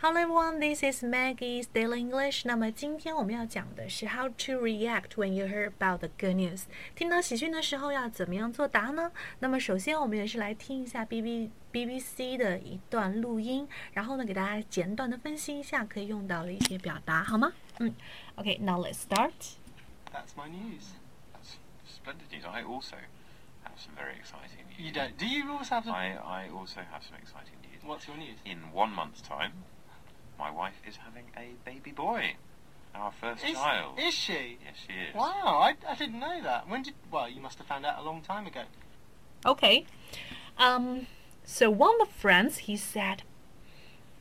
Hello everyone, this is Maggie's Daily English. 那么今天我们要讲的是 How to react when you hear about the good news。听到喜讯的时候要怎么样作答呢？那么首先我们也是来听一下 B B B B C 的一段录音，然后呢给大家简短的分析一下可以用到的一些表达，好吗？嗯，OK，now、okay, let's start. That's my news. That's splendid news. I also have some very exciting news. You don't? Do you also have some? I, I also have some exciting news. What's your news? In one month's time, my wife is having a baby boy. Our first is, child. Is she? Yes, she is. Wow, I, I didn't know that. When did? Well, you must have found out a long time ago. Okay. Um. So one of the friends he said.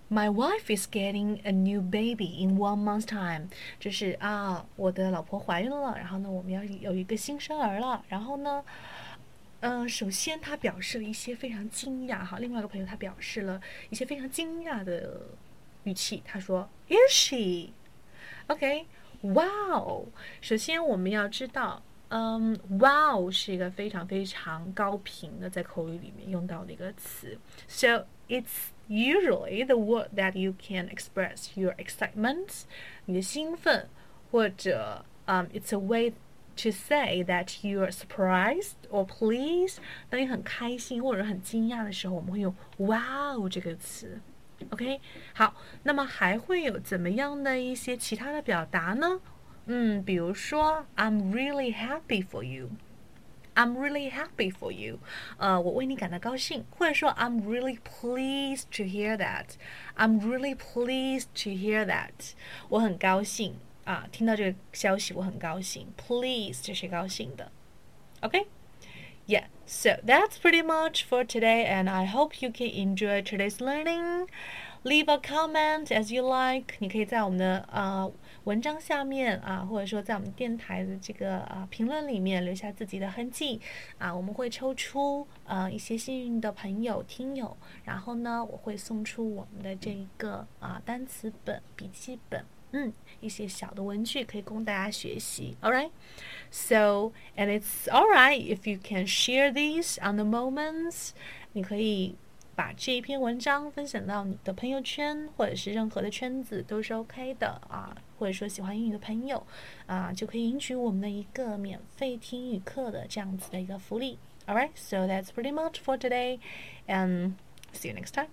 My wife is getting a new baby in one month's time，就是啊，我的老婆怀孕了，然后呢，我们要有一个新生儿了。然后呢，嗯、呃，首先他表示了一些非常惊讶哈，另外一个朋友他表示了一些非常惊讶的 语气，他说：“Is she? OK, wow。”首先我们要知道，嗯，wow 是一个非常非常高频的在口语里面用到的一个词，so it's usually the word that you can express your excitement，你的兴奋，或者嗯、um,，it's a way to say that you are surprised or pleased。当你很开心或者很惊讶的时候，我们会用 wow 这个词。 OK，好，那么还会有怎么样的一些其他的表达呢？嗯，比如说 I'm really happy for you。I'm really happy for you，呃，我为你感到高兴，或者说 I'm really pleased to hear that。I'm really pleased to hear that，我很高兴啊，听到这个消息我很高兴。Pleased 是高兴的，OK，Yeah。Yeah, so that's pretty much for today, and I hope you can enjoy today's learning. Leave a comment as you like. 你可以在我们的呃文章下面啊，或者说在我们电台的这个啊评论里面留下自己的痕迹啊，我们会抽出呃一些幸运的朋友听友，然后呢，我会送出我们的这一个啊单词本、笔记本。嗯，一些小的文具可以供大家学习。All right, so and it's all right if you can share these on the moments。你可以把这一篇文章分享到你的朋友圈，或者是任何的圈子都是 OK 的啊。或者说喜欢英语的朋友啊，就可以领取我们的一个免费听英语课的这样子的一个福利。All right, so that's pretty much for today, and see you next time.